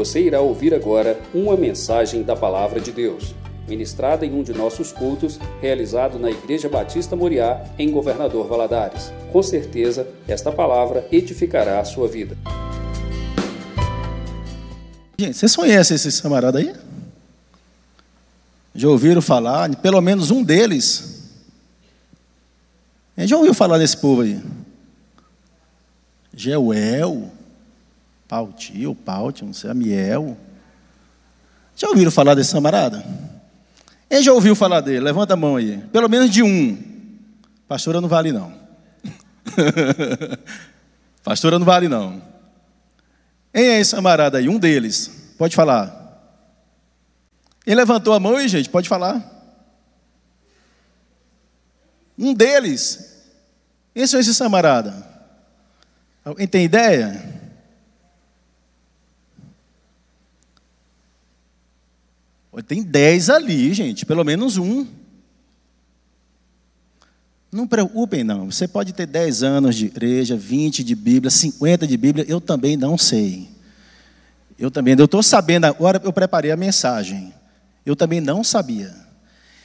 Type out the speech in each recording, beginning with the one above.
Você irá ouvir agora uma mensagem da Palavra de Deus, ministrada em um de nossos cultos, realizado na Igreja Batista Moriá, em Governador Valadares. Com certeza, esta palavra edificará a sua vida. Gente, vocês conhecem esse camarada aí? Já ouviram falar? Pelo menos um deles. Já ouviu falar desse povo aí? Jeuel, Pautio, Pautio, não sei, Amiel. Já ouviram falar desse camarada? Quem já ouviu falar dele? Levanta a mão aí. Pelo menos de um. Pastora não vale não. Pastora não vale não. Quem é esse camarada aí? Um deles. Pode falar. Ele levantou a mão aí, gente, pode falar. Um deles. Esse é esse camarada. Alguém tem ideia? Tem dez ali, gente, pelo menos um. Não preocupem, não. Você pode ter dez anos de igreja, vinte de Bíblia, cinquenta de Bíblia, eu também não sei. Eu também, eu estou sabendo, agora eu preparei a mensagem. Eu também não sabia.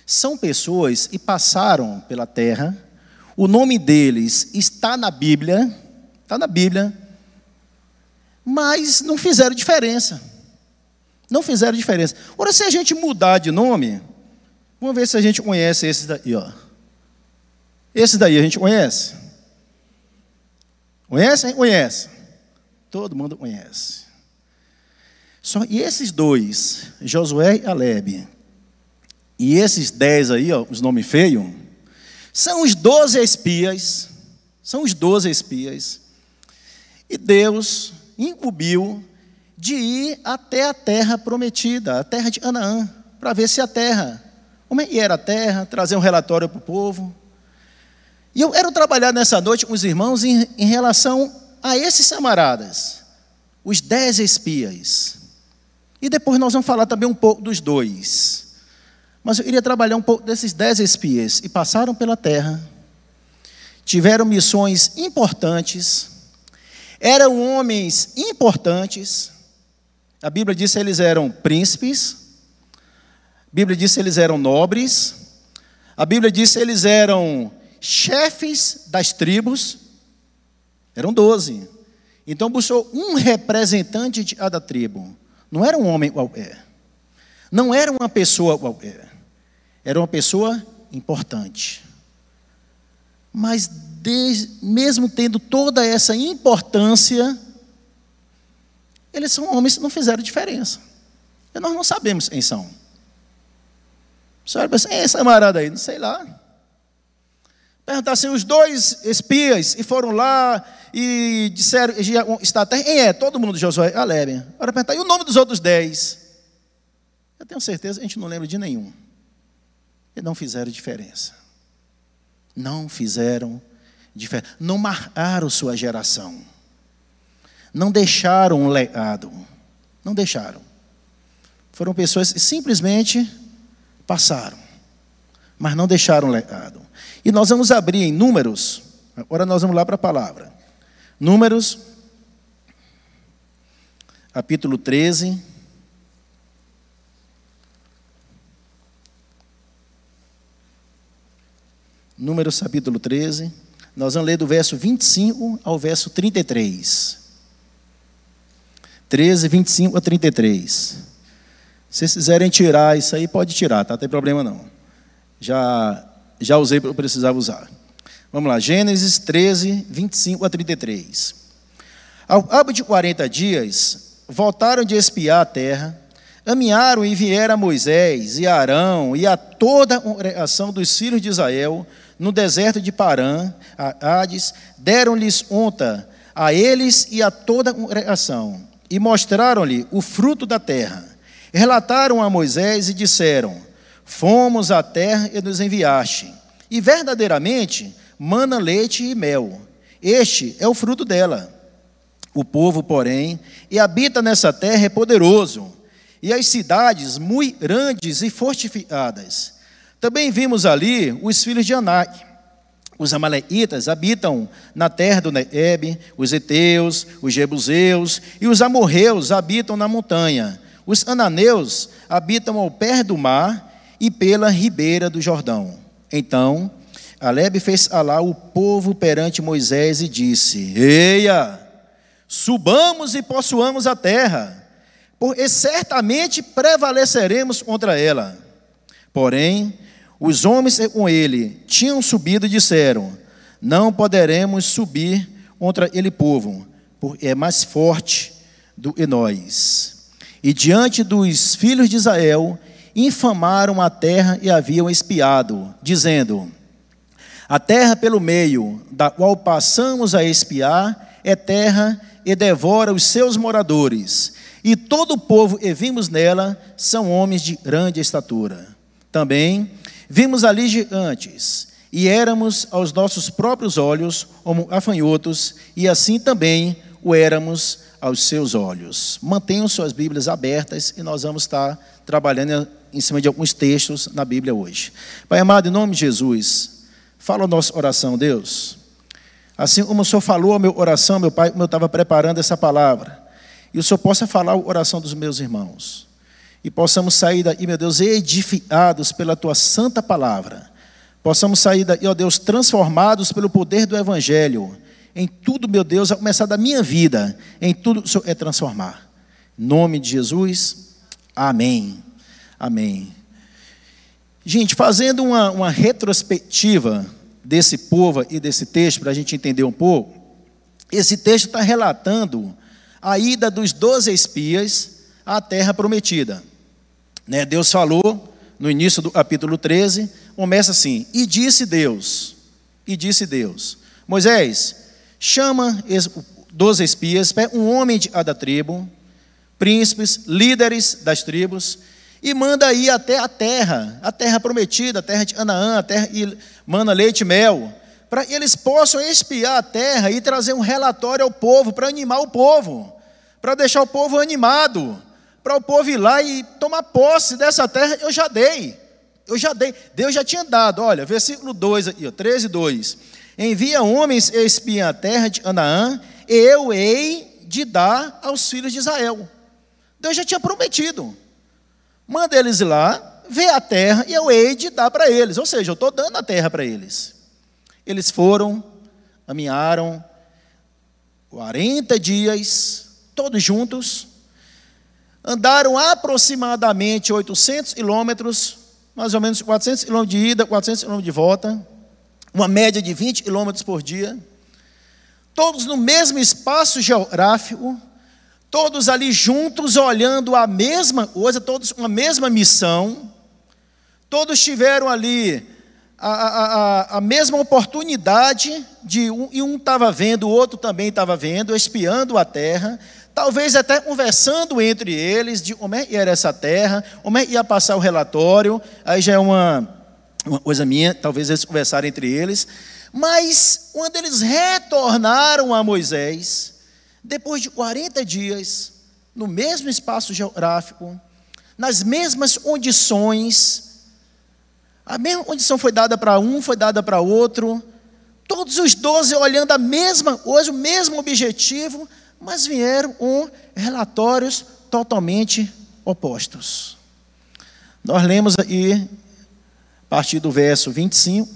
São pessoas que passaram pela terra, o nome deles está na Bíblia, está na Bíblia, mas não fizeram diferença. Não fizeram diferença. Ora, se a gente mudar de nome, vamos ver se a gente conhece esse daí, ó. Esse daí a gente conhece? Conhece? Conhece. Todo mundo conhece. Só, e esses dois, Josué e Aleb, e esses dez aí, ó, os nomes feios, são os doze espias, são os doze espias, e Deus incumbiu de ir até a terra prometida, a terra de Canaã, para ver se a terra, como é era a terra, trazer um relatório para o povo. E eu quero trabalhar nessa noite com os irmãos em, em relação a esses camaradas, os dez espias. E depois nós vamos falar também um pouco dos dois. Mas eu iria trabalhar um pouco desses dez espias e passaram pela terra, tiveram missões importantes, eram homens importantes, a Bíblia diz que eles eram príncipes, a Bíblia diz que eles eram nobres, a Bíblia diz que eles eram chefes das tribos, eram doze. Então buscou um representante de cada tribo. Não era um homem qualquer. Não era uma pessoa qualquer. Era uma pessoa importante. Mas mesmo tendo toda essa importância, eles são homens que não fizeram diferença. E nós não sabemos quem são. Você olha assim, esse camarada aí, não sei lá. Perguntar assim, os dois espias e foram lá e disseram, está até quem é? Todo mundo de Josué, Caleb. Agora perguntar, e o nome dos outros dez? Eu tenho certeza, a gente não lembra de nenhum. E não fizeram diferença. Não fizeram diferença. Não marcaram sua geração não deixaram um legado. Não deixaram. Foram pessoas que simplesmente passaram, mas não deixaram um legado. E nós vamos abrir em Números, agora nós vamos lá para a palavra. Números, capítulo 13. Números capítulo 13. Nós vamos ler do verso 25 ao verso 33. 13, 25 a 33. Se vocês quiserem tirar isso aí, pode tirar, tá? Não tem problema não. Já, já usei para eu precisava usar. Vamos lá, Gênesis 13, 25 a 33. Ao cabo de 40 dias, voltaram de espiar a terra, caminharam e vieram a Moisés e a Arão e a toda a congregação dos filhos de Israel no deserto de Parã, a Hades, deram-lhes onta a eles e a toda a congregação e mostraram-lhe o fruto da terra. Relataram a Moisés e disseram: Fomos à terra e nos enviaste, e verdadeiramente mana leite e mel. Este é o fruto dela. O povo, porém, e habita nessa terra é poderoso, e as cidades muito grandes e fortificadas. Também vimos ali os filhos de Anak, Os Amaleítas habitam na terra do Neeb, os Eteus, os Jebuseus e os Amorreus habitam na montanha. Os Ananeus habitam ao pé do mar e pela ribeira do Jordão. Então, Aleb fez alá o povo perante Moisés e disse: Eia, subamos e possuamos a terra, porque certamente prevaleceremos contra ela. Porém, os homens com ele tinham subido e disseram: Não poderemos subir contra ele povo, porque é mais forte do que nós. E diante dos filhos de Israel, infamaram a terra e haviam espiado, dizendo: A terra pelo meio, da qual passamos a espiar, é terra e devora os seus moradores. E todo o povo que vimos nela são homens de grande estatura. Também vimos ali gigantes, e éramos aos nossos próprios olhos como afanhotos, e assim também o éramos aos seus olhos. Mantenham suas Bíblias abertas e nós vamos estar trabalhando em cima de alguns textos na Bíblia hoje. Pai amado, em nome de Jesus, fala a nossa oração, Deus. Assim como o Senhor falou a minha oração, meu Pai, como eu estava preparando essa palavra, e o Senhor possa falar a oração dos meus irmãos. E possamos sair daí, meu Deus, edificados pela tua santa palavra. Possamos sair daí, ó Deus, transformados pelo poder do Evangelho. Em tudo, meu Deus, a começar da minha vida, em tudo é transformar. Em nome de Jesus, amém. Amém. Gente, fazendo uma, uma retrospectiva desse povo e desse texto, para a gente entender um pouco, esse texto está relatando a ida dos doze espias à terra prometida. Né? Deus falou no início do capítulo 13, começa assim: E disse Deus, e disse Deus, Moisés, chama doze espias, um homem de cada tribo, príncipes, líderes das tribos, e manda ir até a terra, a terra prometida, a terra de Anaã, a terra e manda leite e mel, para que eles possam espiar a terra e trazer um relatório ao povo, para animar o povo, para deixar o povo animado, para o povo ir lá e tomar posse dessa terra, eu já dei. Eu já dei. Deus já tinha dado. Olha, versículo 2 aqui, ó, 13, 2. Envia homens e espiem a terra de Anaã, e eu hei de dar aos filhos de Israel. Deus já tinha prometido. Manda eles ir lá, ver a terra e eu hei de dar para eles. Ou seja, eu estou dando a terra para eles. Eles foram, caminharam 40 dias, todos juntos, andaram aproximadamente 800 quilômetros, mais ou menos 400 quilômetros de ida, 400 quilômetros de volta, uma média de 20 quilômetros por dia, todos no mesmo espaço geográfico, todos ali juntos, olhando a mesma coisa, todos uma mesma missão, todos tiveram ali a, a, a, mesma oportunidade de um, e um estava vendo, o outro também estava vendo, espiando a terra, talvez até conversando entre eles de como é que era essa terra, como é que ia passar o relatório, aí já é uma, uma coisa minha, talvez eles conversarem entre eles, mas quando eles retornaram a Moisés, depois de 40 dias, no mesmo espaço geográfico, nas mesmas condições, a mesma condição foi dada para um, foi dada para outro, todos os doze olhando a mesma coisa, o mesmo objetivo, mas vieram com relatórios totalmente opostos. Nós lemos aí, a partir do verso 25,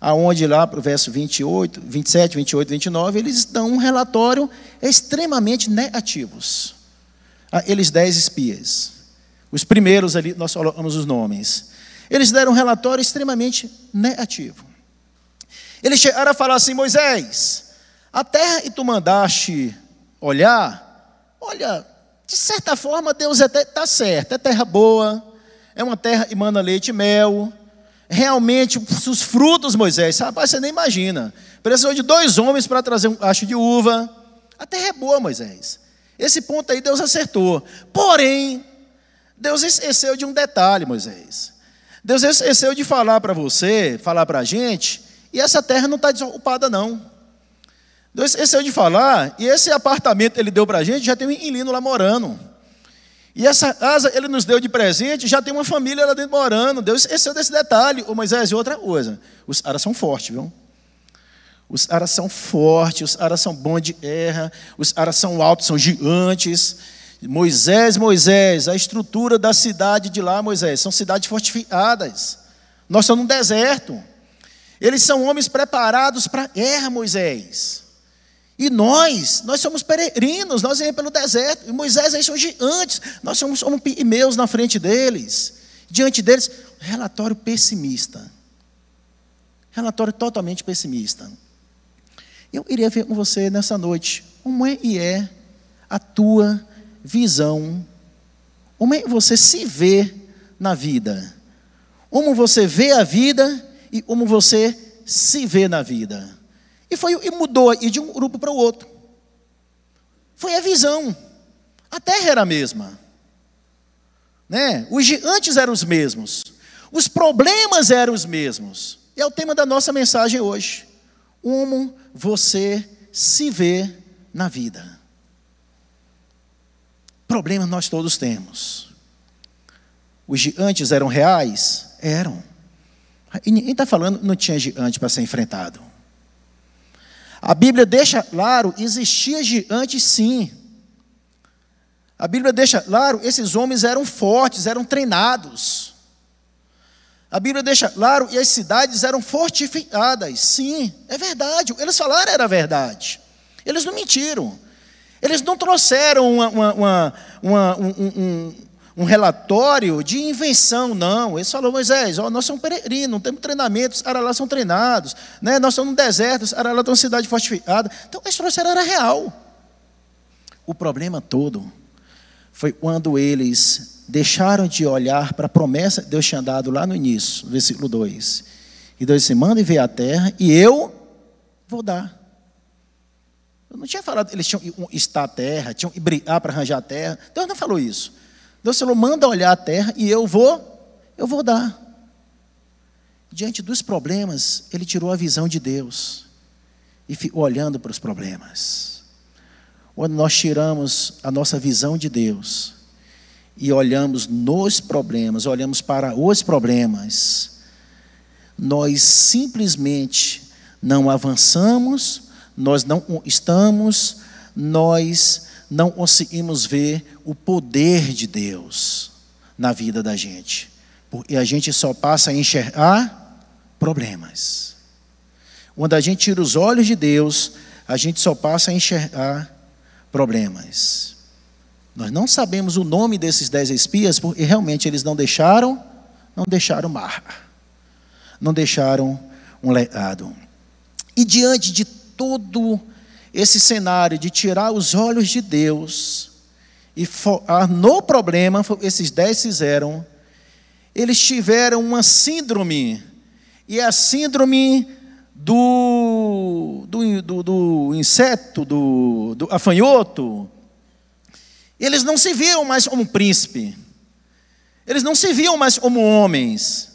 aonde lá para o verso 28, 27, 28, 29, eles dão um relatório extremamente negativos. Eles dez espias. Os primeiros ali, nós colocamos os nomes. Eles deram um relatório extremamente negativo. Eles chegaram a falar assim: Moisés, a terra que tu mandaste olhar, olha, de certa forma Deus está certo, é terra boa, é uma terra que manda leite e mel, realmente os frutos, Moisés, rapaz, você nem imagina. Precisou de dois homens para trazer um cacho de uva. A terra é boa, Moisés. Esse ponto aí Deus acertou. Porém, Deus esqueceu de um detalhe, Moisés. Deus esqueceu de falar para você, falar para a gente, e essa terra não está desocupada, não. Deus esqueceu de falar, e esse apartamento ele deu para a gente, já tem um inquilino lá morando. E essa casa ele nos deu de presente, já tem uma família lá dentro morando. Deus esqueceu desse detalhe. Ô Moisés, e outra coisa. Os caras são fortes, viu? Os aras são fortes, os aras são bons de guerra, os aras são altos, são gigantes. Moisés, Moisés, a estrutura da cidade de lá, Moisés, são cidades fortificadas. Nós estamos num deserto. Eles são homens preparados para guerra, Moisés. E nós, nós somos peregrinos, nós vamos pelo deserto. E Moisés, eles são gigantes, nós somos, somos meus na frente deles. Diante deles, relatório pessimista. Relatório totalmente pessimista. Eu iria ver com você nessa noite como é e é a tua visão, como é que você se vê na vida, como você vê a vida e como você se vê na vida. E foi e mudou e de um grupo para o outro. Foi a visão. A terra era a mesma. Né? Os gigantes eram os mesmos. Os problemas eram os mesmos. E é o tema da nossa mensagem hoje. Como você se vê na vida. Problemas nós todos temos. Os gigantes eram reais? Eram. E ninguém está falando não tinha gigante para ser enfrentado. A Bíblia deixa claro, existia gigante sim. A Bíblia deixa claro, esses homens eram fortes, eram treinados. A Bíblia deixa claro, e as cidades eram fortificadas. Sim, é verdade. Eles falaram era verdade. Eles não mentiram. Eles não trouxeram uma, uma, uma, um, um, um, relatório de invenção, não. Eles falaram, Moisés, ó, nós somos peregrinos, não temos treinamento, os caras lá são treinados, né? nós somos no deserto, os caras lá em cidade fortificada. Então, eles trouxeram era real. O problema todo foi quando eles deixaram de olhar para a promessa que Deus tinha dado lá no início, versículo 2. E Deus disse: manda ver a terra e eu vou dar. Eu não tinha falado, eles tinham que estar a terra, tinham que brigar para arranjar a terra. Deus não falou isso. Deus falou: manda olhar a terra e eu vou, eu vou dar. Diante dos problemas, ele tirou a visão de Deus e ficou olhando para os problemas. Quando nós tiramos a nossa visão de Deus e olhamos nos problemas, olhamos para os problemas, nós simplesmente não avançamos nós não estamos, nós não conseguimos ver o poder de Deus na vida da gente. Porque a gente só passa a enxergar problemas. Quando a gente tira os olhos de Deus, a gente só passa a enxergar problemas. Nós não sabemos o nome desses dez espias, porque realmente eles não deixaram, não deixaram mar, não deixaram um legado. E diante de todo esse cenário de tirar os olhos de Deus e focar no problema, esses dez fizeram, eles tiveram uma síndrome, e é a síndrome do, do, do, do inseto, do, do afanhoto. Eles não se viam mais como príncipe, eles não se viam mais como homens,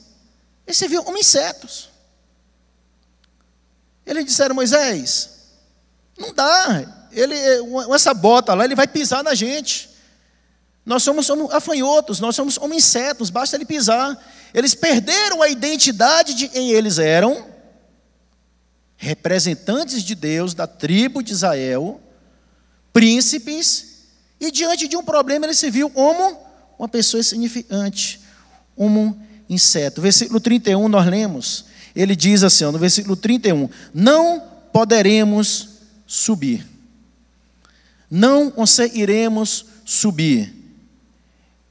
eles se viam como insetos. Eles disseram, Moisés, não dá. Ele, essa bota lá, ele vai pisar na gente. Nós somos, somos afanhotos, nós somos como insetos, basta ele pisar. Eles perderam a identidade de quem eles eram, representantes de Deus, da tribo de Israel, príncipes, e diante de um problema ele se viu como uma pessoa insignificante, como um inseto. Versículo 31 nós lemos ele diz assim, no versículo 31, não poderemos subir. Não conseguiremos subir.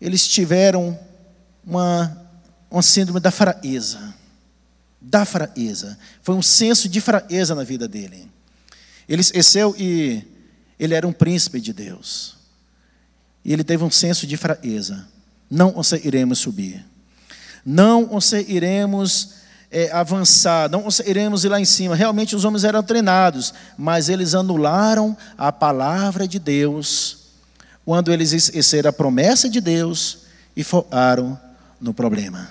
Eles tiveram uma, uma síndrome da fraqueza. Da fraqueza. Foi um senso de fraqueza na vida dele. Ele esqueceu e ele era um príncipe de Deus. E ele teve um senso de fraqueza. Não conseguiremos subir. Não conseguiremos é, avançar, não iremos ir lá em cima. Realmente os homens eram treinados, mas eles anularam a palavra de Deus quando eles esqueceram a promessa de Deus e focaram no problema.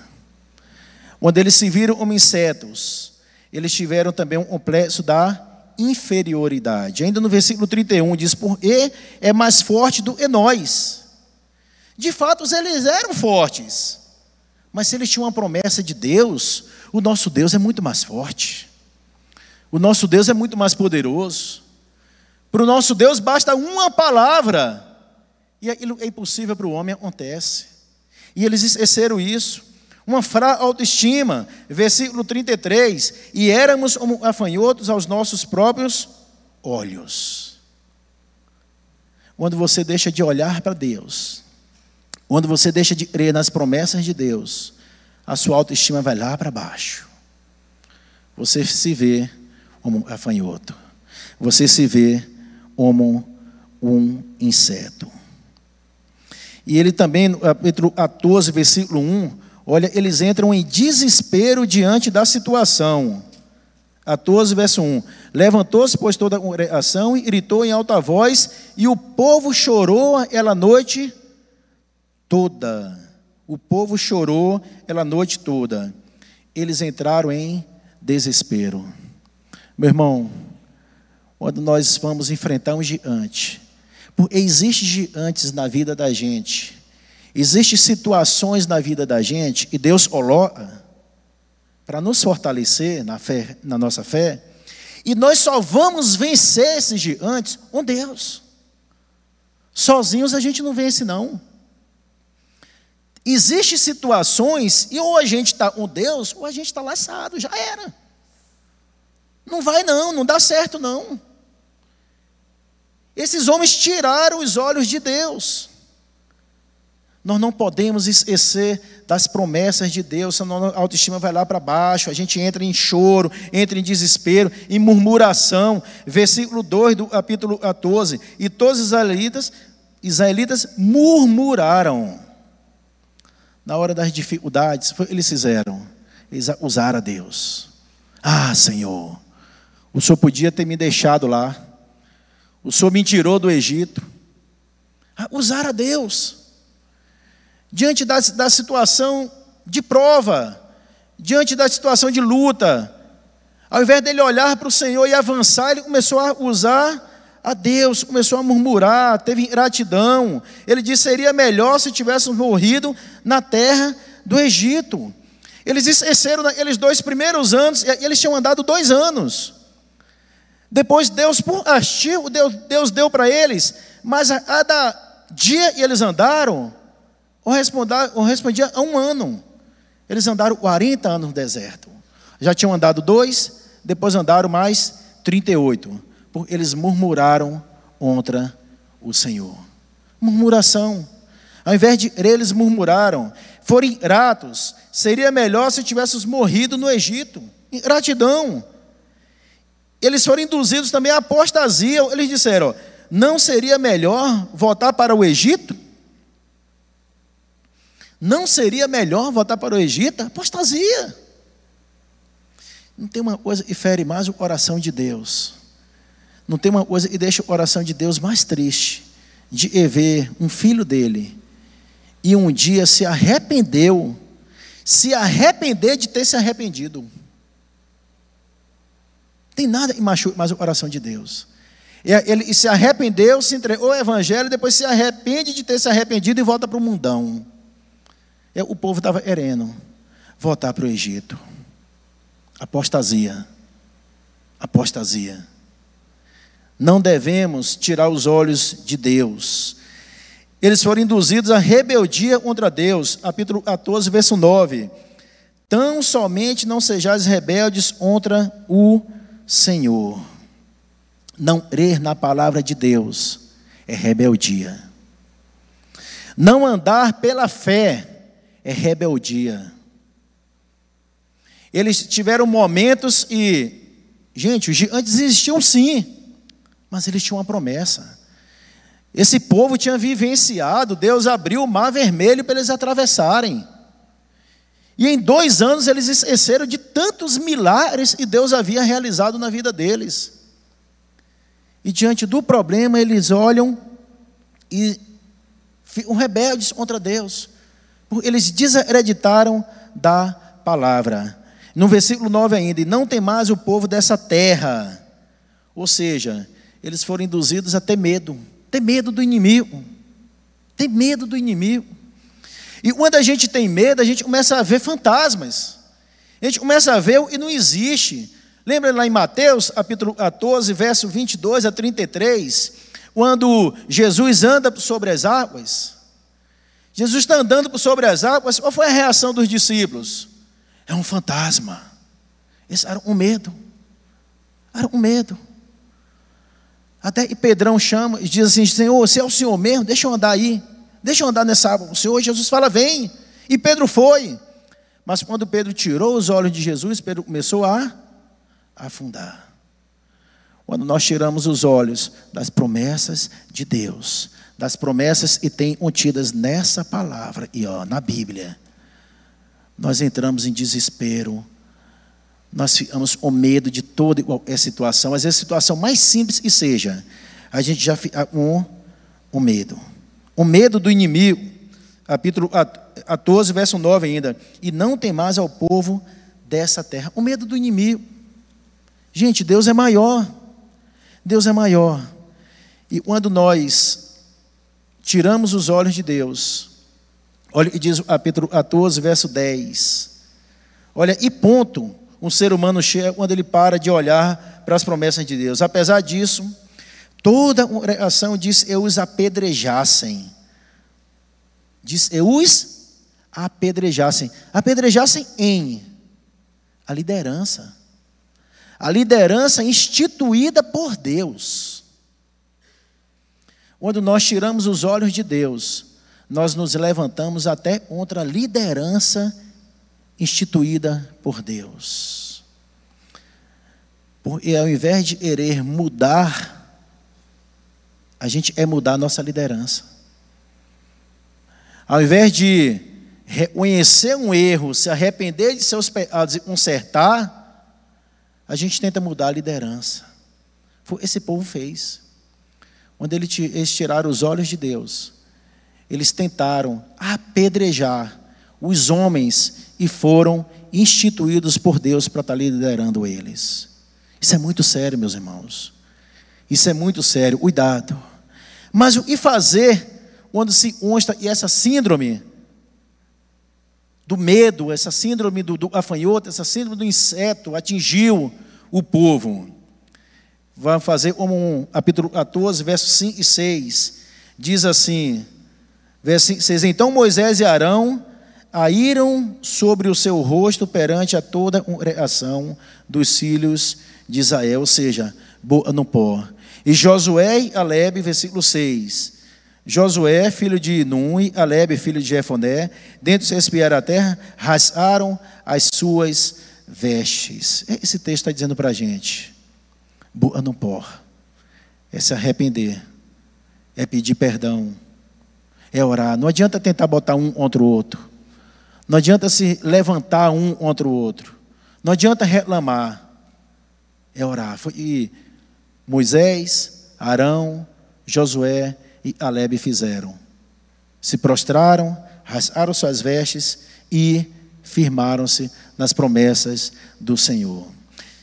Quando eles se viram como insetos, eles tiveram também um complexo da inferioridade. Ainda no versículo 31 diz: Por e é mais forte do que nós. De fato, eles eram fortes, mas se eles tinham uma promessa de Deus, o nosso Deus é muito mais forte. O nosso Deus é muito mais poderoso. Para o nosso Deus basta uma palavra. E aquilo é impossível para o homem acontece. E eles esqueceram isso. Uma fraca autoestima, versículo 33. E éramos como afanhotos aos nossos próprios olhos. Quando você deixa de olhar para Deus, quando você deixa de crer nas promessas de Deus, a sua autoestima vai lá para baixo. Você se vê como afanhoto. Você se vê como um inseto. E ele também, no capítulo 14, versículo 1, olha, eles entram em desespero diante da situação. 14, verso 1. Levantou-se, pois, toda a congregação e gritou em alta voz, e o povo chorou aquela noite toda. O povo chorou aquela noite toda. Eles entraram em desespero. Meu irmão, quando nós vamos enfrentar um gigante, porque existe gigantes na vida da gente, existem situações na vida da gente, e Deus coloca para nos fortalecer na, fé, na nossa fé, e nós só vamos vencer esses gigantes com Deus. Sozinhos a gente não vence, não. Existem situações, e ou a gente está com Deus, ou a gente está laçado, já era. Não vai não, não dá certo não. Esses homens tiraram os olhos de Deus. Nós não podemos esquecer das promessas de Deus, senão a autoestima vai lá para baixo, a gente entra em choro, entra em desespero, em murmuração. Versículo 2 do capítulo 14. E todos os israelitas, israelitas murmuraram. Na hora das dificuldades, foi, eles fizeram, eles usaram a Deus. Ah, Senhor, o Senhor podia ter me deixado lá. O Senhor me tirou do Egito. Ah, usar a Deus. Diante da, da situação de prova, diante da situação de luta, ao invés dele olhar para o Senhor e avançar, ele começou a usar a Deus, começou a murmurar, teve ingratidão. Ele disse: seria melhor se tivéssemos morrido na terra do Egito. Eles esqueceram naqueles dois primeiros anos, e eles tinham andado dois anos. Depois Deus, por hastil, Deus, Deus deu para eles, mas a cada dia eles andaram, correspondia a um ano. Eles andaram 40 anos no deserto. Já tinham andado dois, depois andaram mais 38. Eles murmuraram contra o Senhor. Murmuração. Ao invés de eles murmuraram, foram ingratos. Seria melhor se tivéssemos morrido no Egito. Ingratidão eles foram induzidos também à apostasia. Eles disseram: não seria melhor voltar para o Egito? Não seria melhor voltar para o Egito? Apostasia. Não tem uma coisa que fere mais o coração de Deus. Não tem uma coisa que deixa o coração de Deus mais triste de ver um filho dele e um dia se arrependeu, se arrepender de ter se arrependido. Tem nada que machuca mais o coração de Deus. Ele se arrependeu, se entregou ao Evangelho, depois se arrepende de ter se arrependido e volta para o mundão. O povo estava querendo voltar para o Egito. Apostasia. Apostasia. Não devemos tirar os olhos de Deus. Eles foram induzidos à rebeldia contra Deus. Capítulo 14, verso 9. Tão somente não sejais rebeldes contra o Senhor. Não crer na palavra de Deus é rebeldia. Não andar pela fé é rebeldia. Eles tiveram momentos e, gente, os gigantes existiam sim, mas eles tinham uma promessa. Esse povo tinha vivenciado, Deus abriu o mar vermelho para eles atravessarem. E em dois anos eles esqueceram de tantos milagres que Deus havia realizado na vida deles. E diante do problema eles olham e ficam rebeldes contra Deus. Eles desacreditaram da palavra. No versículo 9 ainda, e não tem mais o povo dessa terra. Ou seja, eles foram induzidos a ter medo, ter medo do inimigo, ter medo do inimigo. E quando a gente tem medo, a gente começa a ver fantasmas. A gente começa a ver o que não existe. Lembra lá em Mateus, capítulo 14, verso 22 a 33, quando Jesus anda sobre as águas? Jesus está andando sobre as águas, qual foi a reação dos discípulos? É um fantasma. Esse era um medo. Era um medo. Até e Pedrão chama e diz assim: Senhor, se é o Senhor mesmo, deixa eu andar aí. Deixa eu andar nessa água. O Senhor Jesus fala: Vem. E Pedro foi. Mas quando Pedro tirou os olhos de Jesus, Pedro começou a afundar. Quando nós tiramos os olhos das promessas de Deus, das promessas que tem contidas nessa palavra e ó, na Bíblia, nós entramos em desespero, nós ficamos com medo de toda qualquer situação, às vezes a situação mais simples que seja, a gente já fica com o medo. O medo do inimigo, capítulo 14, verso 9 ainda. E não tem mais ao povo dessa terra. O medo do inimigo. Gente, Deus é maior. Deus é maior. E quando nós tiramos os olhos de Deus, olha e diz o capítulo 14, verso 10. Olha, e ponto um ser humano chega quando ele para de olhar para as promessas de Deus. Apesar disso, toda a ação diz: Eu os apedrejassem. Diz: Eu os apedrejassem. Apedrejassem em a liderança. A liderança instituída por Deus. Quando nós tiramos os olhos de Deus, nós nos levantamos até contra a liderança instituída por Deus. E ao invés de querer mudar, a gente é mudar a nossa liderança. Ao invés de reconhecer um erro, se arrepender de seus pecados e consertar, a gente tenta mudar a liderança. Esse povo fez. Quando eles tiraram os olhos de Deus, eles tentaram apedrejar os homens e foram instituídos por Deus para estar liderando eles. Isso é muito sério, meus irmãos. Isso é muito sério. Cuidado. Mas o que fazer quando se consta e essa síndrome do medo, essa síndrome do, do afanhoto, essa síndrome do inseto atingiu o povo? Vamos fazer como um capítulo 14, versos 5 e 6. Diz assim: verso 6, Então Moisés e Arão aíram sobre o seu rosto perante a toda a congregação dos filhos de Israel, ou seja, no pó. E Josué e Alebe, versículo 6. Josué, filho de Nui, Alebe, filho de Jefoné, dentro se espiaram a terra, rasgaram as suas vestes. Esse texto está dizendo para a gente: boa no pó, é se arrepender, é pedir perdão, é orar. Não adianta tentar botar um contra o outro. Não adianta se levantar um contra o outro. Não adianta reclamar. É orar. E Moisés, Arão, Josué e Alebe fizeram. Se prostraram, rasgaram suas vestes e firmaram-se nas promessas do Senhor.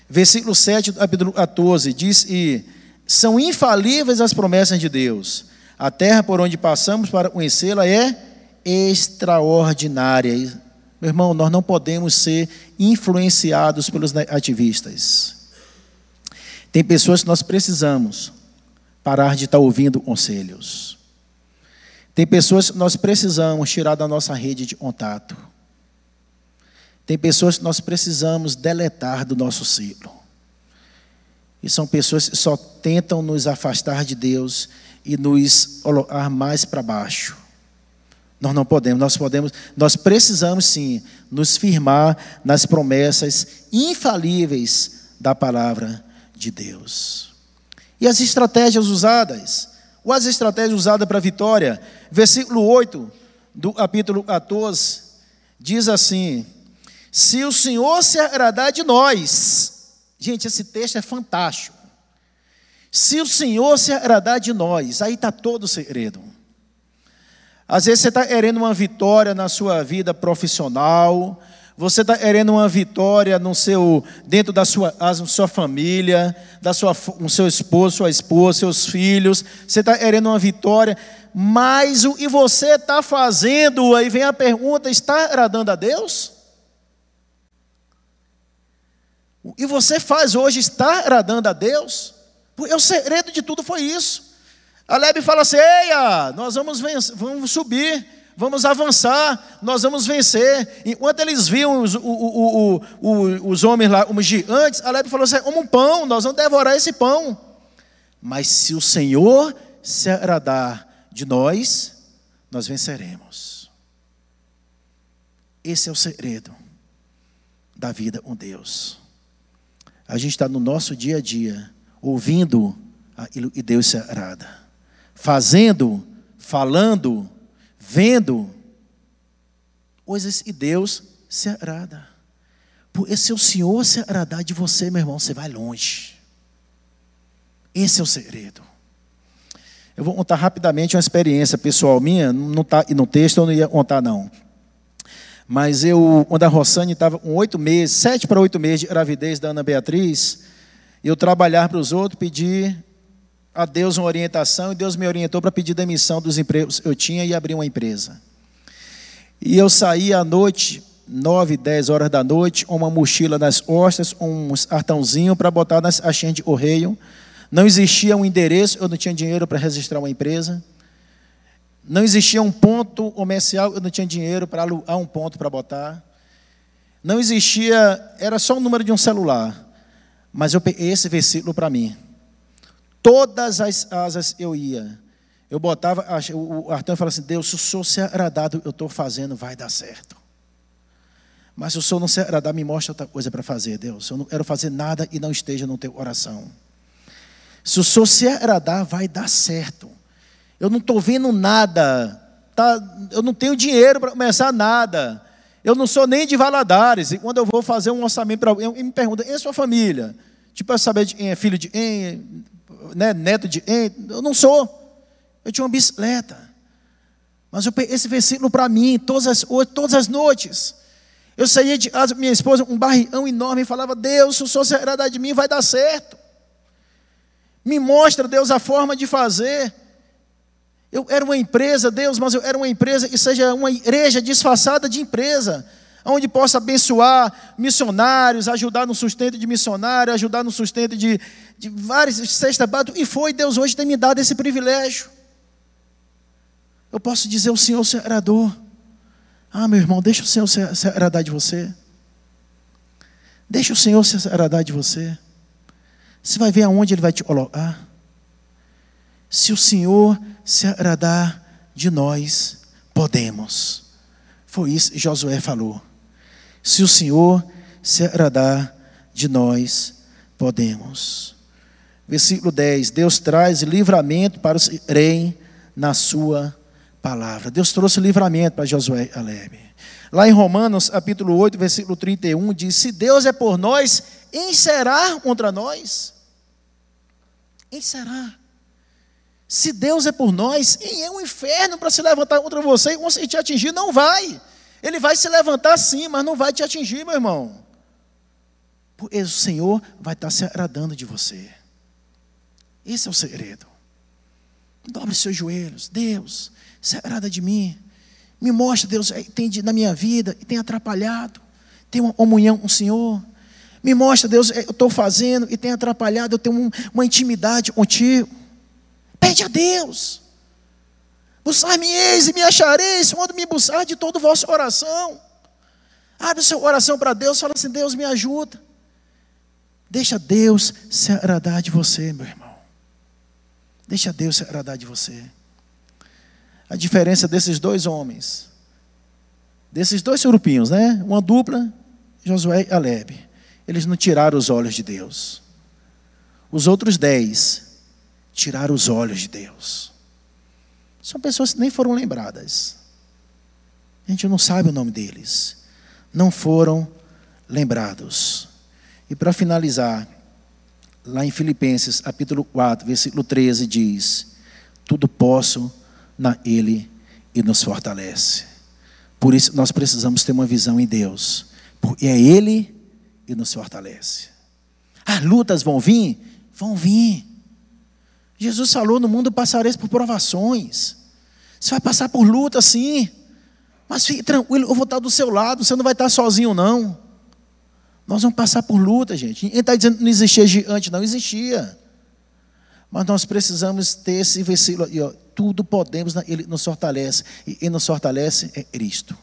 Versículo 7 do capítulo 14 diz: E são infalíveis as promessas de Deus. A terra por onde passamos para conhecê-la é extraordinária. Meu irmão, nós não podemos ser influenciados pelos ativistas. Tem pessoas que nós precisamos parar de estar ouvindo conselhos. Tem pessoas que nós precisamos tirar da nossa rede de contato. Tem pessoas que nós precisamos deletar do nosso ciclo. E são pessoas que só tentam nos afastar de Deus e nos colocar mais para baixo. Nós não podemos, nós podemos, nós precisamos sim nos firmar nas promessas infalíveis da palavra de Deus. E as estratégias usadas? Quais as estratégias usadas para a vitória? Versículo 8 do capítulo 14 diz assim: Se o Senhor se agradar de nós, gente, esse texto é fantástico. Se o Senhor se agradar de nós, aí está todo o segredo. Às vezes você está querendo uma vitória na sua vida profissional, você está querendo uma vitória no seu, dentro da sua, da sua família, da sua, com seu esposo, sua esposa, seus filhos. Você está querendo uma vitória, mas o que você está fazendo, aí vem a pergunta: está agradando a Deus? E você faz hoje, está agradando a Deus? O segredo de tudo foi isso. A Lebe fala assim: Eia, nós vamos, vencer, vamos subir, vamos avançar, nós vamos vencer. Enquanto eles viam os, o, o, o, os homens lá, os gigantes, a Lebe falou assim: como um pão, nós vamos devorar esse pão. Mas se o Senhor se agradar de nós, nós venceremos. Esse é o segredo da vida com Deus. A gente está no nosso dia a dia, ouvindo e Deus se agrada. Fazendo, falando, vendo coisas e Deus se agrada. Porque se o Senhor se agradar de você, meu irmão, você vai longe. Esse é o segredo. Eu vou contar rapidamente uma experiência pessoal minha, não está no texto, eu não ia contar não. Mas eu, quando a Rossane estava com oito meses, sete para oito meses de gravidez da Ana Beatriz, eu trabalhar para os outros, pedir a Deus uma orientação, e Deus me orientou para pedir demissão dos empregos que eu tinha e abrir uma empresa. E eu saí à noite, nove, dez horas da noite, uma mochila nas costas, um artãozinho para botar nas caixinhas de correio, não existia um endereço, eu não tinha dinheiro para registrar uma empresa. Não existia um ponto comercial, eu não tinha dinheiro para alugar um ponto para botar. Não existia, era só o número de um celular. Mas eu peguei esse versículo para mim. Todas as asas eu ia. Eu botava, o Arthur falava assim: Deus, se o senhor se agradar eu estou fazendo, vai dar certo. Mas se o senhor não se agradar, me mostra outra coisa para fazer, Deus. Eu não quero fazer nada e não esteja no teu coração. Se o senhor se agradar, vai dar certo. Eu não estou vendo nada. Tá? Eu não tenho dinheiro para começar nada. Eu não sou nem de Valadares. E quando eu vou fazer um orçamento para alguém, me pergunta, e a sua família? Tipo, eu saber de quem é filho de quem, né, neto de. Eu não sou. Eu tinha uma bicicleta. Mas eu esse versículo para mim, todas as, todas as noites. Eu saía de casa, minha esposa, um barrião enorme, e falava: Deus, se o senhor de mim, vai dar certo. Me mostra, Deus, a forma de fazer. Eu era uma empresa, Deus, mas eu era uma empresa que seja uma igreja disfarçada de empresa, onde possa abençoar missionários, ajudar no sustento de missionário, ajudar no sustento de, de vários cestas E foi, Deus hoje tem me dado esse privilégio. Eu posso dizer, o Senhor se agradou. Ah, meu irmão, deixa o Senhor se, se agradar de você. Deixa o Senhor se agradar de você. Você vai ver aonde Ele vai te colocar. Se o Senhor se agradar de nós, podemos. Foi isso que Josué falou. Se o Senhor se agradar de nós, podemos. Versículo 10: Deus traz livramento para os creem na Sua palavra. Deus trouxe livramento para Josué Alebe. Lá em Romanos, capítulo 8, versículo 31, diz: Se Deus é por nós, quem será contra nós? Quem será? Se Deus é por nós, quem é o um inferno para se levantar contra você e te atingir? Não vai. Ele vai se levantar sim, mas não vai te atingir, meu irmão. Porque o Senhor vai estar se agradando de você. Esse é o segredo. Dobre seus joelhos. Deus, se agrada de mim. Me mostra, Deus, tem na minha vida e tem atrapalhado. Tem uma comunhão com o Senhor. Me mostra, Deus, eu estou fazendo e tem atrapalhado, eu tenho um, uma intimidade contigo. Pede a Deus. Buscar-me-eis e me achareis, quando me buscar de todo o vosso coração. Abre o seu coração para Deus, fala assim: Deus me ajuda. Deixa Deus se agradar de você, meu irmão. Deixa Deus se agradar de você. A diferença desses dois homens, desses dois grupinhos, né? Uma dupla, Josué e Alebe eles não tiraram os olhos de Deus. Os outros dez tiraram os olhos de Deus. São pessoas que nem foram lembradas. A gente não sabe o nome deles. Não foram lembrados. E para finalizar, lá em Filipenses, capítulo 4, versículo 13, diz: Tudo posso na Ele e nos fortalece. Por isso nós precisamos ter uma visão em Deus. Porque é Ele e nos fortalece. As lutas vão vir? Vão vir. Jesus falou: no mundo passareis por provações. Você vai passar por luta, sim. Mas fique tranquilo, eu vou estar do seu lado, você não vai estar sozinho, não. Nós vamos passar por luta, gente. Ele está dizendo que não existia gigante, não existia. Mas nós precisamos ter esse versículo aí, ó. Tudo podemos, ele nos fortalece. E ele nos fortalece é Cristo.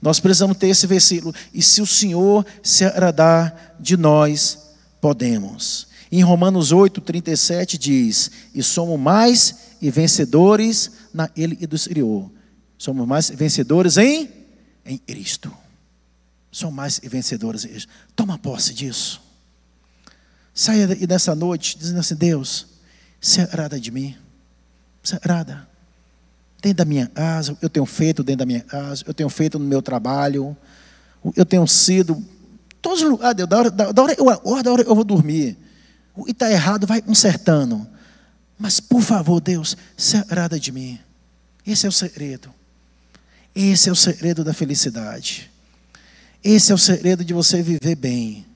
Nós precisamos ter esse versículo. E se o Senhor se agradar de nós, podemos. Em Romanos 8, 37 diz: E somos mais e vencedores na Ele e do exterior. Somos mais vencedores em, em Cristo. Somos mais e vencedores em Cristo. Toma posse disso. Saia dessa noite dizendo assim: Deus, se de mim. Se agrada. Dentro da minha casa, eu tenho feito dentro da minha casa, eu tenho feito no meu trabalho, eu tenho sido. Todos os lugares, da hora, da hora eu da hora eu vou dormir. Que está errado, vai consertando. Mas, por favor, Deus, se agrada de mim. Esse é o segredo. Esse é o segredo da felicidade. Esse é o segredo de você viver bem.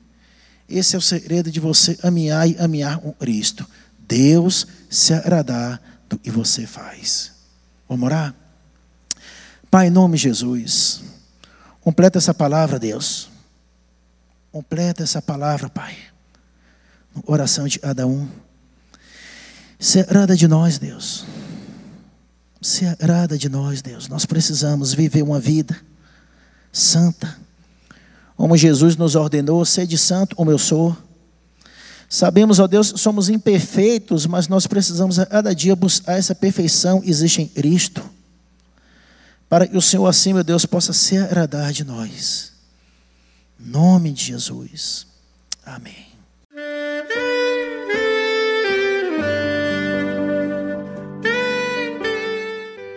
Esse é o segredo de você amear e amear com Cristo. Deus se agradar do que você faz. Vamos orar? Pai, em nome de Jesus, completa essa palavra, Deus. Completa essa palavra, Pai. Oração de cada um. Se agrada de nós, Deus. Se agrada de nós, Deus. Nós precisamos viver uma vida santa. Como Jesus nos ordenou, sede santo como eu sou. Sabemos, ó Deus, somos imperfeitos, mas nós precisamos a cada dia buscar essa perfeição existe em Cristo. Para que o Senhor, assim, meu Deus, possa se agradar de nós. Em nome de Jesus. Amém.